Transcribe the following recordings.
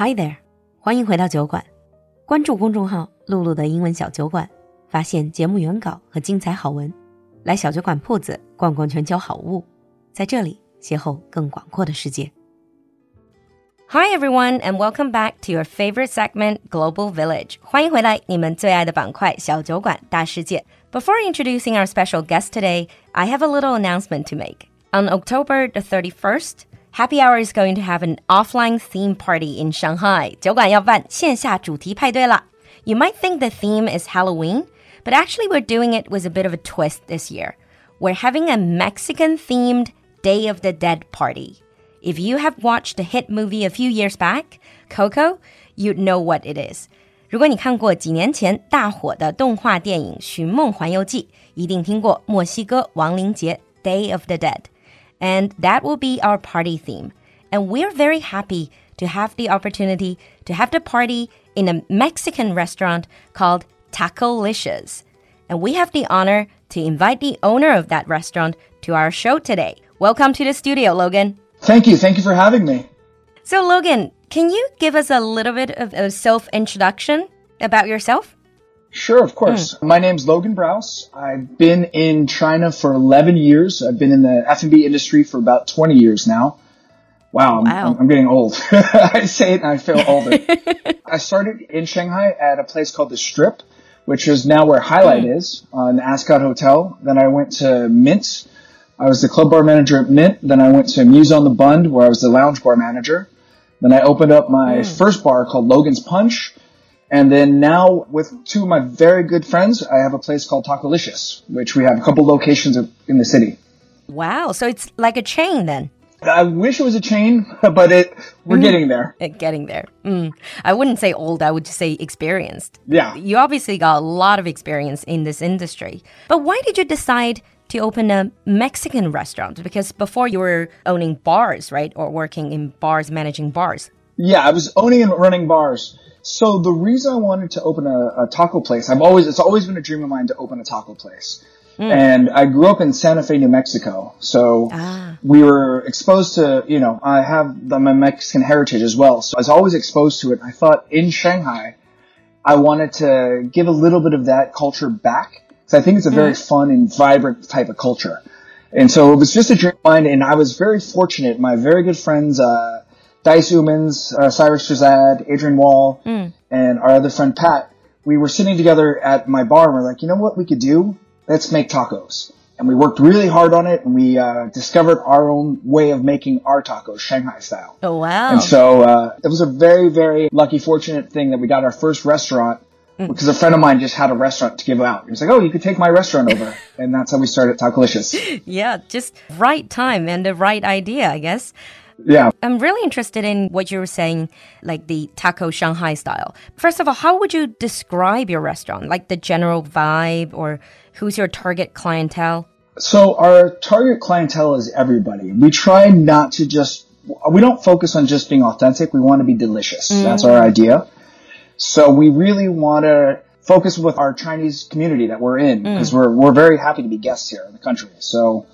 Hi there，欢迎回到酒馆。关注公众号“露露的英文小酒馆”，发现节目原稿和精彩好文。来小酒馆铺子逛逛，全球好物，在这里邂逅更广阔的世界。Hi everyone, and welcome back to your favorite segment, Global Village. 欢迎回来，你们最爱的板块——小酒馆大世界。Before introducing our special guest today, I have a little announcement to make. On October the 31st, Happy Hour is going to have an offline theme party in Shanghai. 酒馆要办线下主题派对啦。You might think the theme is Halloween, but actually we're doing it with a bit of a twist this year. We're having a Mexican themed Day of the Dead party. If you have watched the hit movie a few years back, Coco, you'd know what it is. 如果你看过几年前大火的动画电影《寻梦环游记》，一定听过墨西哥亡灵节 Day of the Dead And that will be our party theme. And we're very happy to have the opportunity to have the party in a Mexican restaurant called Tacolicious. And we have the honor to invite the owner of that restaurant to our show today. Welcome to the studio, Logan. Thank you. Thank you for having me. So, Logan, can you give us a little bit of a self introduction about yourself? Sure, of course. Mm. My name's Logan Brouse. I've been in China for 11 years. I've been in the F&B industry for about 20 years now. Wow, wow. I'm, I'm, getting old. I say it and I feel older. I started in Shanghai at a place called The Strip, which is now where Highlight mm. is, on the Ascott Hotel. Then I went to Mint. I was the club bar manager at Mint. Then I went to Muse on the Bund, where I was the lounge bar manager. Then I opened up my mm. first bar called Logan's Punch and then now with two of my very good friends, I have a place called Tacolicious, which we have a couple locations in the city. Wow. So it's like a chain then. I wish it was a chain, but it we're mm. getting there. Getting there. Mm. I wouldn't say old. I would just say experienced. Yeah. You obviously got a lot of experience in this industry. But why did you decide to open a Mexican restaurant? Because before you were owning bars, right, or working in bars, managing bars. Yeah, I was owning and running bars. So the reason I wanted to open a, a, taco place, I've always, it's always been a dream of mine to open a taco place. Mm. And I grew up in Santa Fe, New Mexico. So ah. we were exposed to, you know, I have the, my Mexican heritage as well. So I was always exposed to it. I thought in Shanghai, I wanted to give a little bit of that culture back. So I think it's a very mm. fun and vibrant type of culture. And so it was just a dream of mine. And I was very fortunate. My very good friends, uh, Dice Umans, uh, Cyrus Shazad, Adrian Wall, mm. and our other friend Pat, we were sitting together at my bar and we're like, you know what we could do? Let's make tacos. And we worked really hard on it and we uh, discovered our own way of making our tacos, Shanghai style. Oh, wow. And so uh, it was a very, very lucky, fortunate thing that we got our first restaurant mm. because a friend of mine just had a restaurant to give out. He was like, oh, you could take my restaurant over. and that's how we started Tacolicious. yeah, just right time and the right idea, I guess. Yeah. I'm really interested in what you were saying, like the taco Shanghai style. First of all, how would you describe your restaurant? Like the general vibe or who's your target clientele? So our target clientele is everybody. We try not to just, we don't focus on just being authentic. We want to be delicious. Mm. That's our idea. So we really want to focus with our Chinese community that we're in because mm. we're, we're very happy to be guests here in the country. So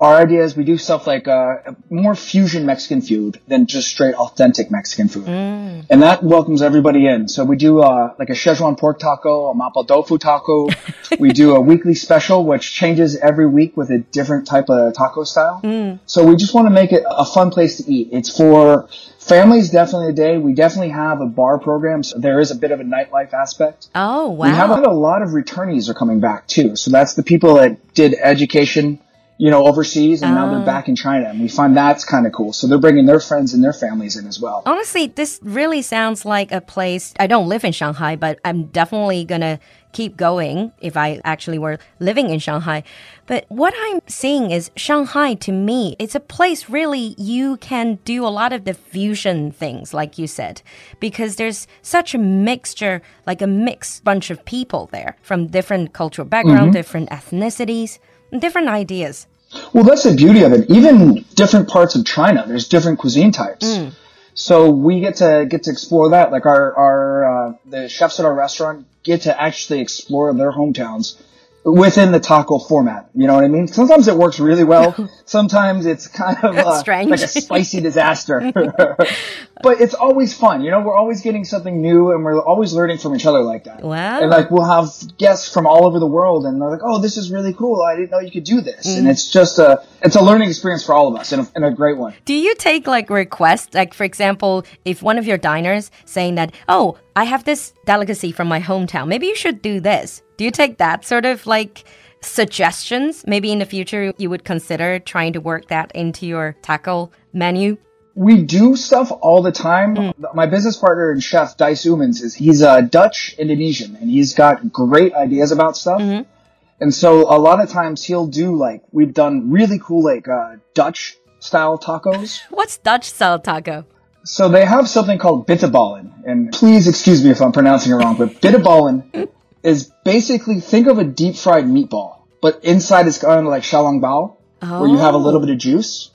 our idea is we do stuff like uh, more fusion Mexican food than just straight authentic Mexican food, mm. and that welcomes everybody in. So we do uh, like a Szechuan pork taco, a mapo tofu taco. we do a weekly special which changes every week with a different type of taco style. Mm. So we just want to make it a fun place to eat. It's for families definitely a day. We definitely have a bar program, so there is a bit of a nightlife aspect. Oh wow! We have a lot of returnees are coming back too. So that's the people that did education you know, overseas and now they're ah. back in China. And we find that's kind of cool. So they're bringing their friends and their families in as well. Honestly, this really sounds like a place. I don't live in Shanghai, but I'm definitely going to keep going if I actually were living in Shanghai. But what I'm seeing is Shanghai to me, it's a place really you can do a lot of the fusion things, like you said, because there's such a mixture, like a mixed bunch of people there from different cultural background, mm -hmm. different ethnicities different ideas. Well, that's the beauty of it. Even different parts of China, there's different cuisine types. Mm. So we get to get to explore that. Like our our uh, the chefs at our restaurant get to actually explore their hometowns. Within the taco format. You know what I mean? Sometimes it works really well. Sometimes it's kind of uh, like a spicy disaster. but it's always fun. You know, we're always getting something new and we're always learning from each other like that. Wow. And like we'll have guests from all over the world and they're like, oh, this is really cool. I didn't know you could do this. Mm. And it's just a, it's a learning experience for all of us and a, and a great one. Do you take like requests? Like, for example, if one of your diners saying that, oh, I have this delicacy from my hometown, maybe you should do this. Do you take that sort of like suggestions? Maybe in the future you would consider trying to work that into your taco menu? We do stuff all the time. Mm. My business partner and chef, Dice Umans, is he's a Dutch Indonesian and he's got great ideas about stuff. Mm -hmm. And so a lot of times he'll do like, we've done really cool like uh, Dutch style tacos. What's Dutch style taco? So they have something called bitterballen. And please excuse me if I'm pronouncing it wrong, but bitterballen is basically think of a deep fried meatball, but inside it's kind of like xiaolongbao, oh. where you have a little bit of juice.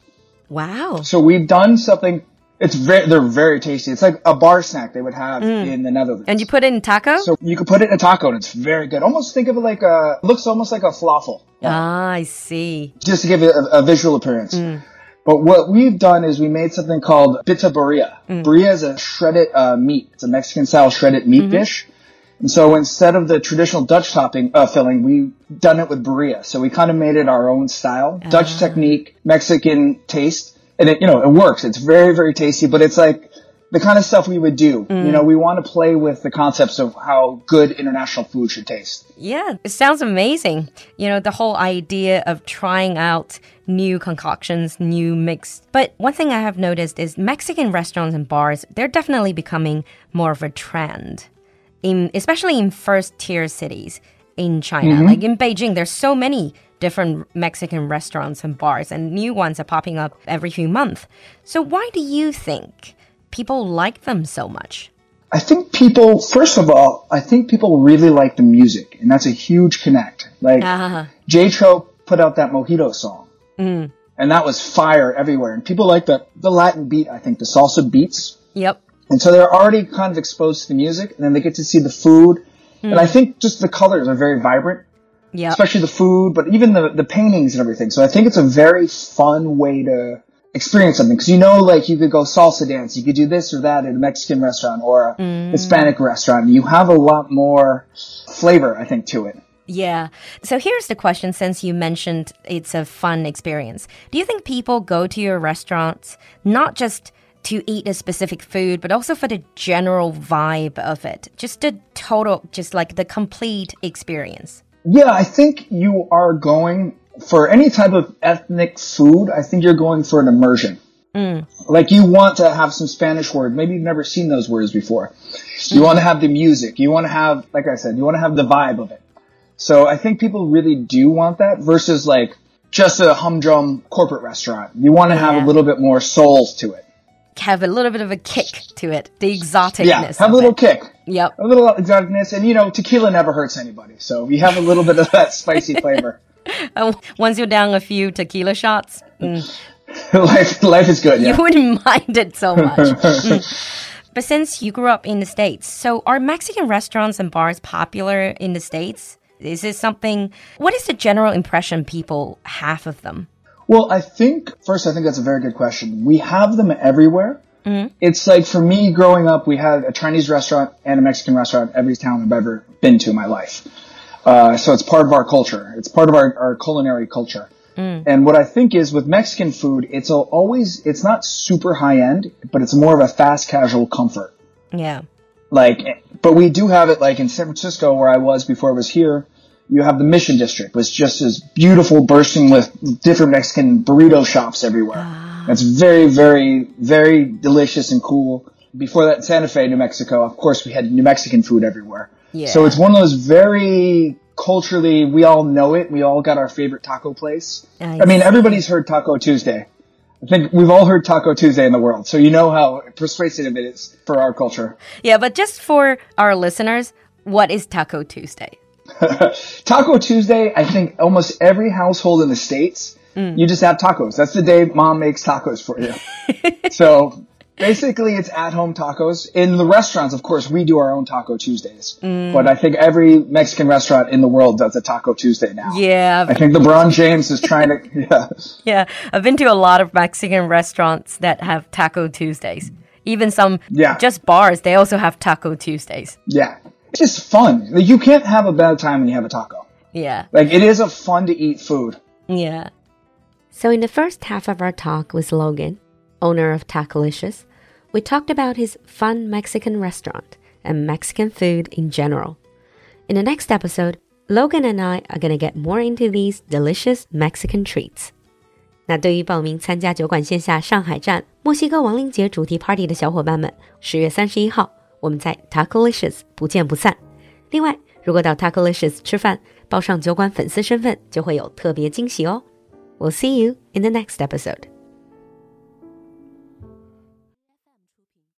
Wow. So we've done something. It's very, they're very tasty. It's like a bar snack they would have mm. in the Netherlands. And you put it in taco? So you could put it in a taco and it's very good. Almost think of it like a, looks almost like a falafel. Ah, I see. Just to give it a, a visual appearance. Mm. But what we've done is we made something called pita birria. Mm. Is a shredded uh, meat. It's a Mexican style shredded meat mm-hmm. dish. And so instead of the traditional Dutch topping uh, filling, we done it with birria. So we kind of made it our own style, uh-huh. Dutch technique, Mexican taste, and it you know it works. It's very very tasty, but it's like the kind of stuff we would do. Mm. You know, we want to play with the concepts of how good international food should taste. Yeah, it sounds amazing. You know, the whole idea of trying out new concoctions, new mix. But one thing I have noticed is Mexican restaurants and bars, they're definitely becoming more of a trend in especially in first tier cities in China. Mm-hmm. Like in Beijing, there's so many different Mexican restaurants and bars, and new ones are popping up every few months. So why do you think people like them so much? I think people, first of all, I think people really like the music, and that's a huge connect. Like uh-huh. Jay Chou put out that Mojito song, mm. and that was fire everywhere, and people like the the Latin beat. I think the salsa beats. Yep. And so they're already kind of exposed to the music, and then they get to see the food. Mm. And I think just the colors are very vibrant. Yeah. Especially the food, but even the, the paintings and everything. So I think it's a very fun way to experience something. Cause you know, like you could go salsa dance, you could do this or that at a Mexican restaurant or a mm. Hispanic restaurant. You have a lot more flavor, I think, to it. Yeah. So here's the question since you mentioned it's a fun experience. Do you think people go to your restaurants not just to eat a specific food, but also for the general vibe of it. Just the total, just like the complete experience. Yeah, I think you are going for any type of ethnic food. I think you're going for an immersion. Mm. Like you want to have some Spanish word. Maybe you've never seen those words before. You mm. want to have the music. You want to have, like I said, you want to have the vibe of it. So I think people really do want that versus like just a humdrum corporate restaurant. You want to have yeah. a little bit more souls to it have a little bit of a kick to it, the exoticness. Yeah, have a little it. kick. Yep. A little exoticness, and you know, tequila never hurts anybody, so you have a little bit of that spicy flavor. once you're down a few tequila shots, mm. life life is good. Yeah. You wouldn't mind it so much. mm. But since you grew up in the states, so are Mexican restaurants and bars popular in the states? Is this something? What is the general impression people have of them? Well, I think, first, I think that's a very good question. We have them everywhere. Mm-hmm. It's like for me growing up, we had a Chinese restaurant and a Mexican restaurant every town I've ever been to in my life. Uh, so it's part of our culture. It's part of our, our culinary culture. Mm. And what I think is with Mexican food, it's always, it's not super high end, but it's more of a fast casual comfort. Yeah. Like, but we do have it like in San Francisco where I was before I was here you have the Mission District, which just is beautiful, bursting with different Mexican burrito shops everywhere. Ah. It's very, very, very delicious and cool. Before that, Santa Fe, New Mexico, of course, we had New Mexican food everywhere. Yeah. So it's one of those very culturally, we all know it. We all got our favorite taco place. I, I mean, everybody's heard Taco Tuesday. I think we've all heard Taco Tuesday in the world, so you know how persuasive it is for our culture. Yeah, but just for our listeners, what is Taco Tuesday? Taco Tuesday, I think almost every household in the States, mm. you just have tacos. That's the day mom makes tacos for you. so Basically, it's at home tacos. In the restaurants, of course, we do our own Taco Tuesdays. Mm. But I think every Mexican restaurant in the world does a Taco Tuesday now. Yeah. I think LeBron James is trying to, yeah. Yeah. I've been to a lot of Mexican restaurants that have Taco Tuesdays. Even some yeah. just bars, they also have Taco Tuesdays. Yeah It's just fun. Like, you can't have a bad time when you have a taco. Yeah. Like, it is a fun to eat food. Yeah. So, in the first half of our talk with Logan, owner of Tacolicious, we talked about his fun Mexican restaurant and Mexican food in general. In the next episode, Logan and I are going to get more into these delicious Mexican treats. 那对于报名参加酒馆线下上海站墨西哥亡灵节主题 party 的小伙伴们，十月三十一号 我们在 Tacolicious 不见不散。另外，如果到 Tacolicious 吃饭，报上酒馆粉丝身份，就会有特别惊喜哦。We'll see you in the next episode.